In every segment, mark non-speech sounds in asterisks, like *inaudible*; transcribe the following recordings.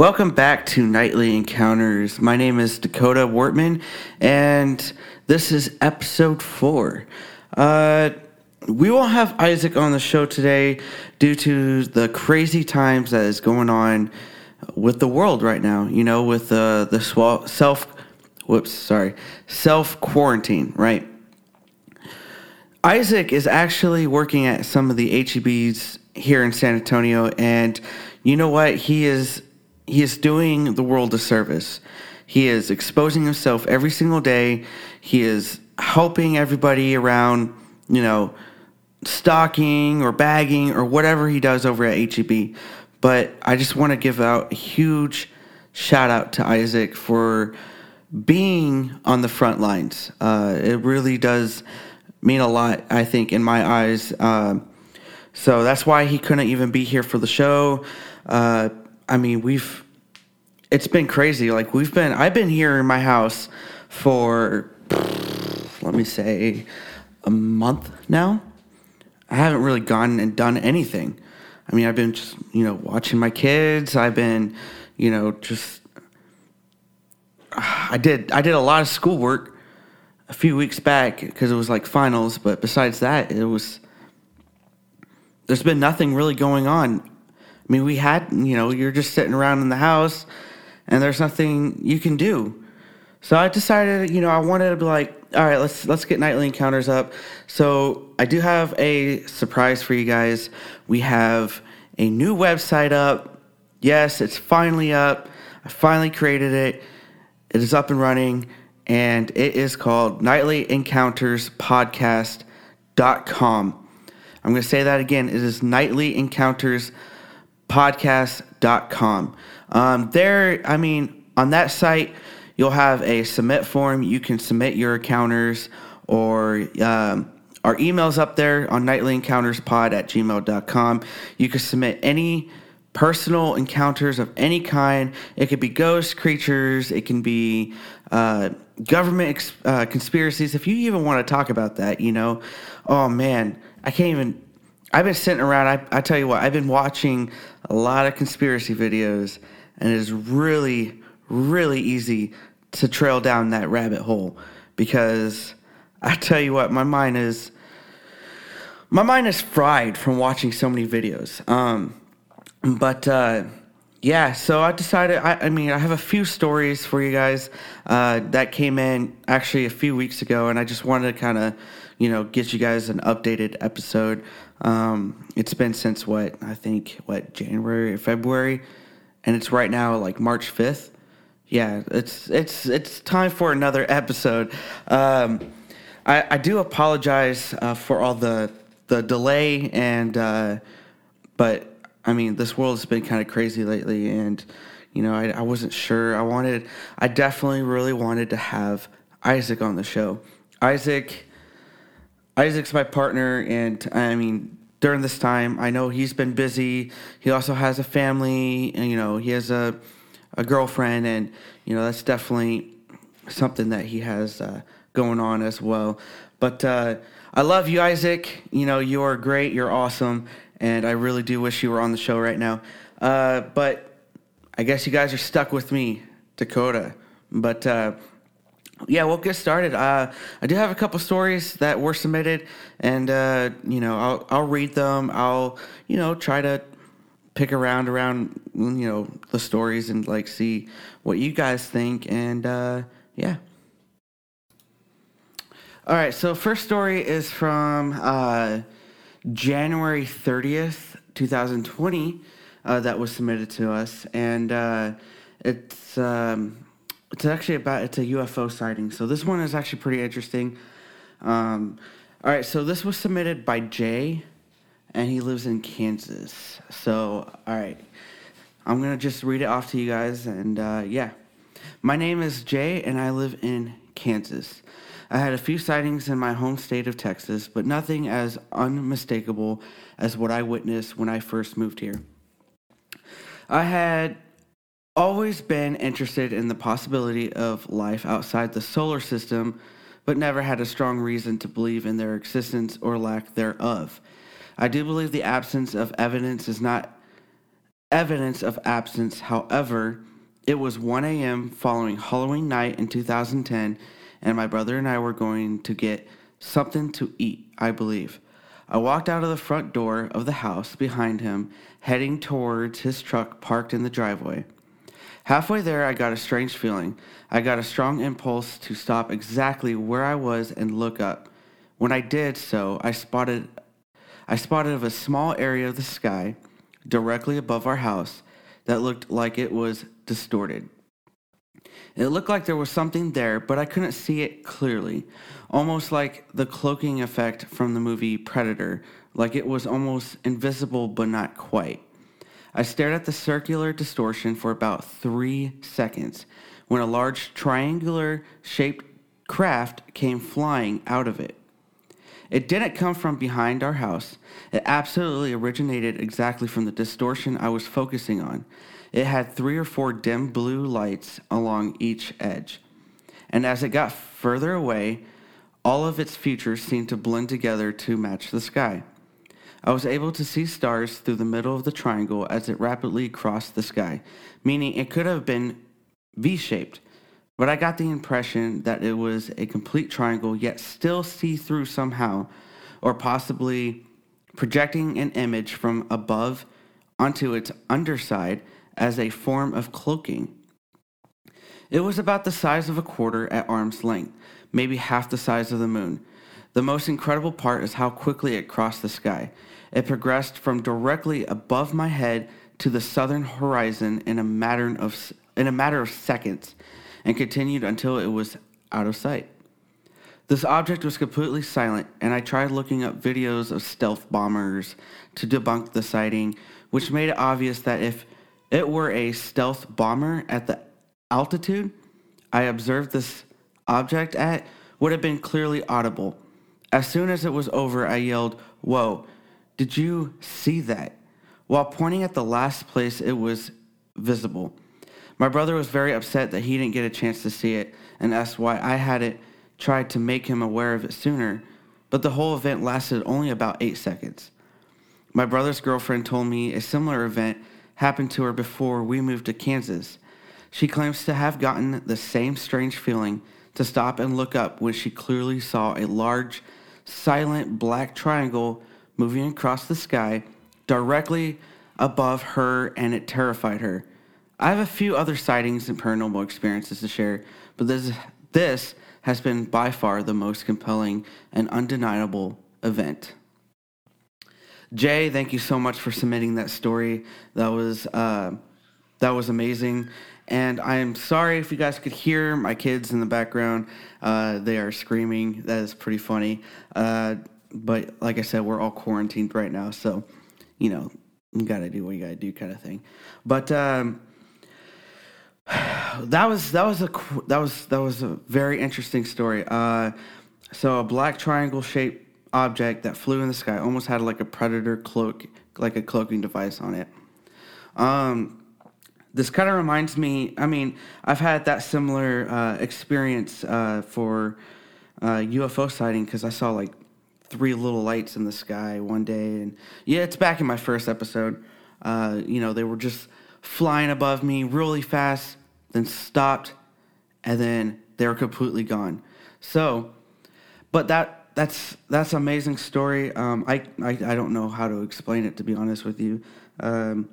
Welcome back to Nightly Encounters. My name is Dakota Wortman, and this is episode four. Uh, we won't have Isaac on the show today due to the crazy times that is going on with the world right now. You know, with uh, the swell, self, whoops, sorry, self quarantine, right? Isaac is actually working at some of the HEBs here in San Antonio, and you know what? He is he is doing the world a service. He is exposing himself every single day. He is helping everybody around, you know, stocking or bagging or whatever he does over at HEB. But I just want to give out a huge shout out to Isaac for being on the front lines. Uh, it really does mean a lot, I think, in my eyes. Uh, so that's why he couldn't even be here for the show. Uh, I mean, we've it's been crazy. Like we've been I've been here in my house for let me say a month now. I haven't really gone and done anything. I mean, I've been just, you know, watching my kids. I've been, you know, just I did I did a lot of schoolwork a few weeks back because it was like finals, but besides that, it was there's been nothing really going on. I mean, we had, you know, you're just sitting around in the house and there's nothing you can do. So I decided, you know, I wanted to be like, all right, let's let's get nightly encounters up. So I do have a surprise for you guys. We have a new website up. Yes, it's finally up. I finally created it. It is up and running, and it is called Nightly Encounters Podcast.com. I'm going to say that again. It is Nightly Encounters Podcast.com. Um, there, I mean, on that site, you'll have a submit form. You can submit your encounters or um, our emails up there on nightlyencounterspod at gmail.com. You can submit any personal encounters of any kind. It could be ghosts, creatures, it can be uh, government uh, conspiracies. If you even want to talk about that, you know, oh man, I can't even. I've been sitting around. I, I tell you what, I've been watching a lot of conspiracy videos, and it is really, really easy to trail down that rabbit hole because I tell you what, my mind is my mind is fried from watching so many videos. Um, but uh, yeah, so I decided. I, I, mean, I have a few stories for you guys uh, that came in actually a few weeks ago, and I just wanted to kind of, you know, get you guys an updated episode. Um, it's been since what I think what January or February, and it's right now like March fifth. Yeah, it's it's it's time for another episode. Um, I, I do apologize uh, for all the the delay and uh, but I mean, this world has been kind of crazy lately, and you know, I, I wasn't sure. I wanted, I definitely really wanted to have Isaac on the show. Isaac, Isaac's my partner, and I mean, during this time, I know he's been busy. He also has a family, and you know, he has a a girlfriend, and you know, that's definitely something that he has uh, going on as well. But uh, I love you, Isaac. You know, you are great. You're awesome and I really do wish you were on the show right now. Uh, but I guess you guys are stuck with me, Dakota. But uh, yeah, we'll get started. Uh, I do have a couple stories that were submitted, and uh, you know, I'll I'll read them. I'll you know try to pick around around you know the stories and like see what you guys think, and uh, yeah. All right, so first story is from uh, January 30th, 2020, uh, that was submitted to us. And uh, it's, um, it's actually about, it's a UFO sighting. So this one is actually pretty interesting. Um, all right, so this was submitted by Jay, and he lives in Kansas. So, all right, I'm to just read it off to you guys. And uh, yeah, my name is Jay, and I live in Kansas. I had a few sightings in my home state of Texas, but nothing as unmistakable as what I witnessed when I first moved here. I had always been interested in the possibility of life outside the solar system, but never had a strong reason to believe in their existence or lack thereof. I do believe the absence of evidence is not evidence of absence. However, it was 1 a.m. following Halloween night in 2010, and my brother and I were going to get something to eat, I believe. I walked out of the front door of the house behind him, heading towards his truck parked in the driveway. Halfway there, I got a strange feeling. I got a strong impulse to stop exactly where I was and look up. When I did so, I spotted I spotted a small area of the sky directly above our house that looked like it was distorted. It looked like there was something there, but I couldn't see it clearly. Almost like the cloaking effect from the movie Predator, like it was almost invisible but not quite. I stared at the circular distortion for about three seconds when a large triangular shaped craft came flying out of it. It didn't come from behind our house. It absolutely originated exactly from the distortion I was focusing on. It had three or four dim blue lights along each edge. And as it got further away, all of its features seemed to blend together to match the sky. I was able to see stars through the middle of the triangle as it rapidly crossed the sky, meaning it could have been V shaped, but I got the impression that it was a complete triangle, yet still see through somehow, or possibly projecting an image from above onto its underside as a form of cloaking. It was about the size of a quarter at arm's length, maybe half the size of the moon. The most incredible part is how quickly it crossed the sky. It progressed from directly above my head to the southern horizon in a matter of in a matter of seconds and continued until it was out of sight. This object was completely silent, and I tried looking up videos of stealth bombers to debunk the sighting, which made it obvious that if it were a stealth bomber at the altitude I observed this object at would have been clearly audible. As soon as it was over, I yelled, Whoa, did you see that? While pointing at the last place it was visible. My brother was very upset that he didn't get a chance to see it and asked why I hadn't tried to make him aware of it sooner, but the whole event lasted only about eight seconds. My brother's girlfriend told me a similar event happened to her before we moved to Kansas. She claims to have gotten the same strange feeling to stop and look up when she clearly saw a large, silent black triangle moving across the sky directly above her, and it terrified her. I have a few other sightings and paranormal experiences to share, but this, this has been by far the most compelling and undeniable event. Jay, thank you so much for submitting that story. That was uh, that was amazing. And I am sorry if you guys could hear my kids in the background. Uh, they are screaming. That is pretty funny. Uh, but like I said, we're all quarantined right now, so you know you got to do what you got to do, kind of thing. But um, *sighs* that was that was a that was that was a very interesting story. Uh, so a black triangle shaped object that flew in the sky almost had like a predator cloak, like a cloaking device on it. Um, this kind of reminds me. I mean, I've had that similar uh, experience uh, for uh, UFO sighting because I saw like three little lights in the sky one day, and yeah, it's back in my first episode. Uh, you know, they were just flying above me really fast, then stopped, and then they were completely gone. So, but that that's that's amazing story. Um, I, I I don't know how to explain it to be honest with you. Um,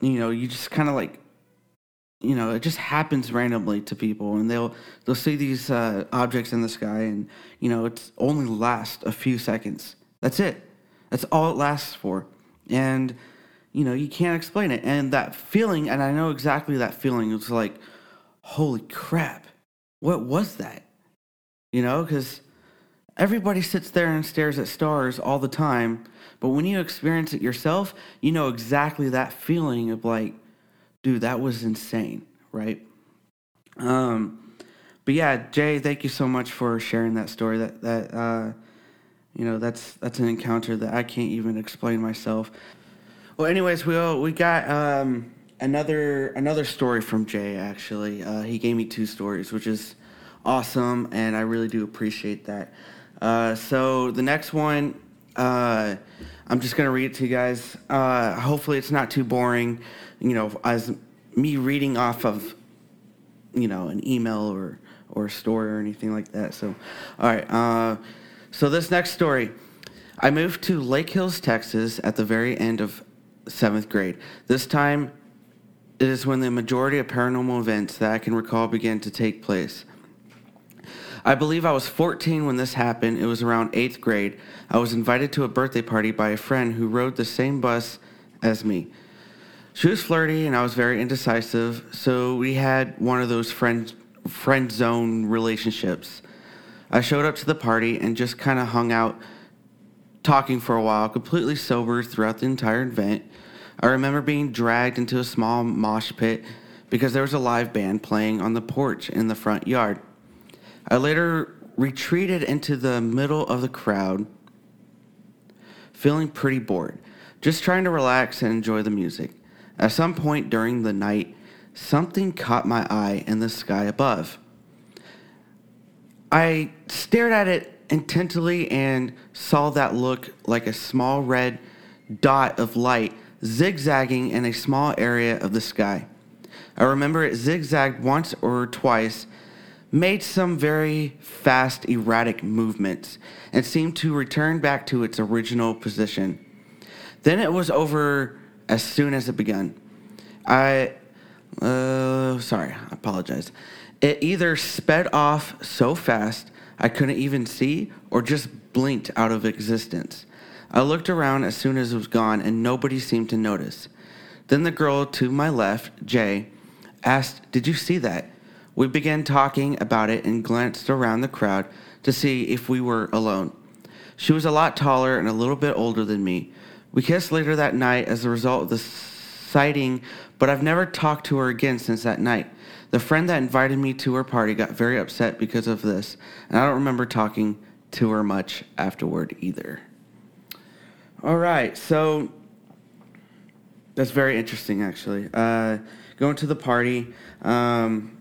you know, you just kind of like, you know, it just happens randomly to people, and they'll they'll see these uh, objects in the sky, and you know, it's only last a few seconds. That's it. That's all it lasts for, and you know, you can't explain it. And that feeling, and I know exactly that feeling. It's like, holy crap, what was that? You know, because Everybody sits there and stares at stars all the time, but when you experience it yourself, you know exactly that feeling of like, dude, that was insane, right? Um, but yeah, Jay, thank you so much for sharing that story. That that uh, you know, that's that's an encounter that I can't even explain myself. Well, anyways, we we got um, another another story from Jay. Actually, uh, he gave me two stories, which is awesome, and I really do appreciate that. Uh, so the next one, Uh, I'm just gonna read it to you guys. Uh, hopefully, it's not too boring. You know, as me reading off of, you know, an email or or a story or anything like that. So, all right. Uh, so this next story, I moved to Lake Hills, Texas, at the very end of seventh grade. This time, it is when the majority of paranormal events that I can recall began to take place. I believe I was 14 when this happened. It was around eighth grade. I was invited to a birthday party by a friend who rode the same bus as me. She was flirty and I was very indecisive, so we had one of those friend friend zone relationships. I showed up to the party and just kind of hung out talking for a while, completely sober throughout the entire event. I remember being dragged into a small mosh pit because there was a live band playing on the porch in the front yard. I later retreated into the middle of the crowd, feeling pretty bored, just trying to relax and enjoy the music. At some point during the night, something caught my eye in the sky above. I stared at it intently and saw that look like a small red dot of light zigzagging in a small area of the sky. I remember it zigzagged once or twice, made some very fast, erratic movements, and seemed to return back to its original position. Then it was over as soon as it began. I, uh, sorry, I apologize. It either sped off so fast I couldn't even see or just blinked out of existence. I looked around as soon as it was gone and nobody seemed to notice. Then the girl to my left, Jay, asked, Did you see that? We began talking about it and glanced around the crowd to see if we were alone. She was a lot taller and a little bit older than me. We kissed later that night as a result of the sighting, but I've never talked to her again since that night. The friend that invited me to her party got very upset because of this, and I don't remember talking to her much afterward either. All right, so that's very interesting, actually. Uh, going to the party, um,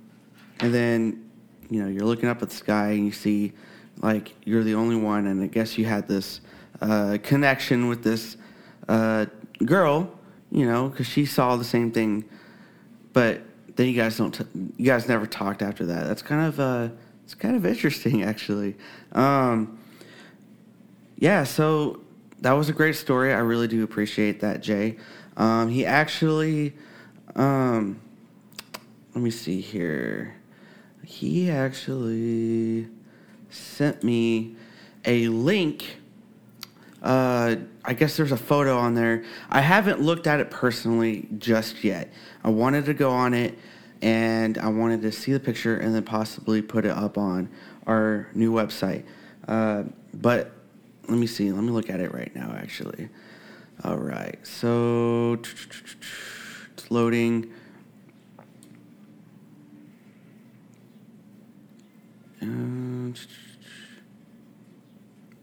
and then you know you're looking up at the sky and you see like you're the only one, and I guess you had this uh, connection with this uh, girl, you know, because she saw the same thing, but then you guys don't, t- you guys never talked after that. That's kind of uh, it's kind of interesting, *laughs* actually. Um, yeah, so that was a great story. I really do appreciate that, Jay. Um, he actually, um, let me see here. He actually sent me a link. Uh, I guess there's a photo on there. I haven't looked at it personally just yet. I wanted to go on it and I wanted to see the picture and then possibly put it up on our new website. Uh, but let me see. Let me look at it right now, actually. All right. So *tsk* it's loading.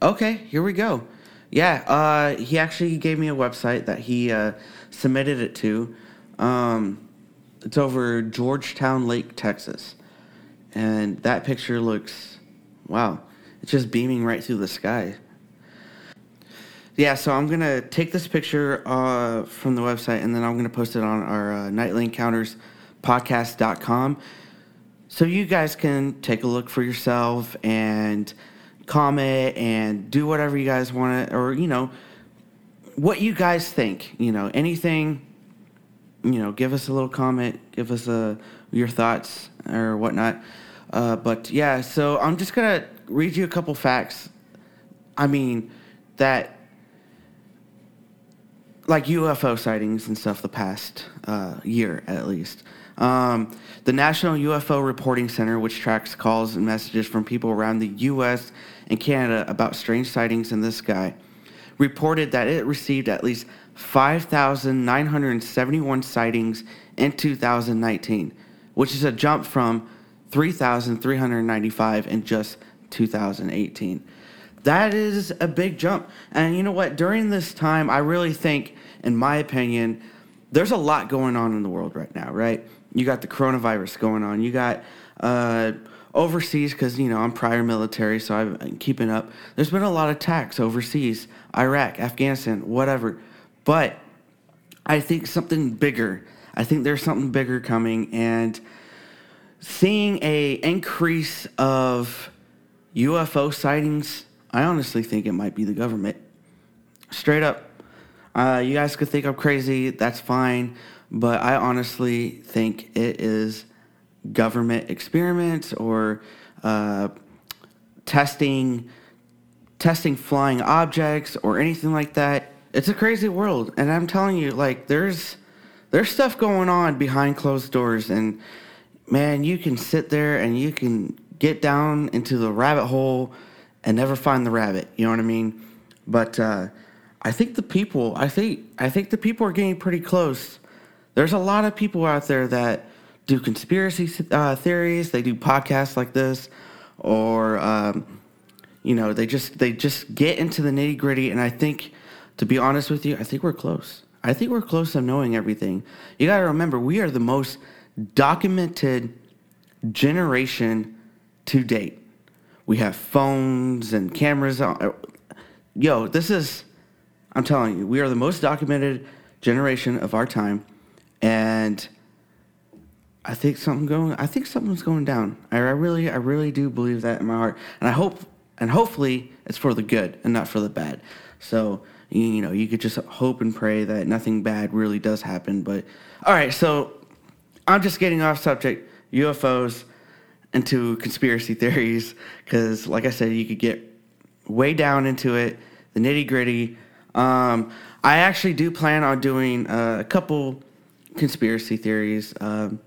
Okay, here we go. Yeah, uh, he actually gave me a website that he uh, submitted it to. Um, it's over Georgetown Lake, Texas. And that picture looks, wow, it's just beaming right through the sky. Yeah, so I'm gonna take this picture uh, from the website and then I'm gonna post it on our uh, Nightly Encounters podcast.com so you guys can take a look for yourself and comment and do whatever you guys want to, or you know, what you guys think. You know, anything. You know, give us a little comment, give us a uh, your thoughts or whatnot. Uh, but yeah, so I'm just gonna read you a couple facts. I mean, that like UFO sightings and stuff the past uh, year at least. Um, the National UFO Reporting Center, which tracks calls and messages from people around the U.S. and Canada about strange sightings in the sky, reported that it received at least 5,971 sightings in 2019, which is a jump from 3,395 in just 2018. That is a big jump. And you know what? During this time, I really think, in my opinion, there's a lot going on in the world right now, right? You got the coronavirus going on. You got uh, overseas because you know I'm prior military, so I'm keeping up. There's been a lot of attacks overseas, Iraq, Afghanistan, whatever. But I think something bigger. I think there's something bigger coming, and seeing a increase of UFO sightings, I honestly think it might be the government. Straight up. Uh, you guys could think I'm crazy. That's fine. But I honestly think it is government experiments or uh, testing testing flying objects or anything like that. It's a crazy world, and I'm telling you, like there's there's stuff going on behind closed doors, and man, you can sit there and you can get down into the rabbit hole and never find the rabbit. You know what I mean? But uh, I think the people, I think, I think the people are getting pretty close. There's a lot of people out there that do conspiracy uh, theories. They do podcasts like this, or um, you know, they just they just get into the nitty gritty. And I think, to be honest with you, I think we're close. I think we're close to knowing everything. You got to remember, we are the most documented generation to date. We have phones and cameras. On. Yo, this is, I'm telling you, we are the most documented generation of our time. And I think something going. I think something's going down. I, I really, I really do believe that in my heart, and I hope, and hopefully, it's for the good and not for the bad. So you, you know, you could just hope and pray that nothing bad really does happen. But all right, so I'm just getting off subject. UFOs into conspiracy *laughs* theories because, like I said, you could get way down into it, the nitty gritty. Um, I actually do plan on doing uh, a couple conspiracy theories. Um,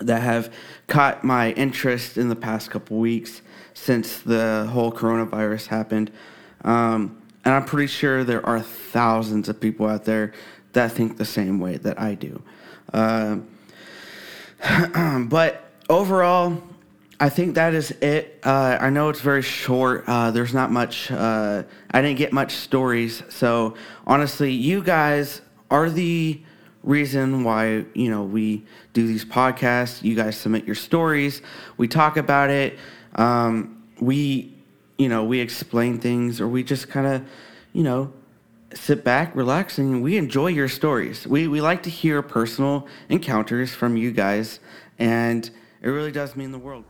that have caught my interest in the past couple weeks since the whole coronavirus happened. Um, and I'm pretty sure there are thousands of people out there that think the same way that I do. Uh, *clears throat* but overall, I think that is it. Uh, I know it's very short. Uh, there's not much. Uh, I didn't get much stories. So honestly, you guys are the reason why you know we do these podcasts. You guys submit your stories. We talk about it. Um, we you know we explain things, or we just kind of you know sit back, relax, and we enjoy your stories. We we like to hear personal encounters from you guys, and it really does mean the world.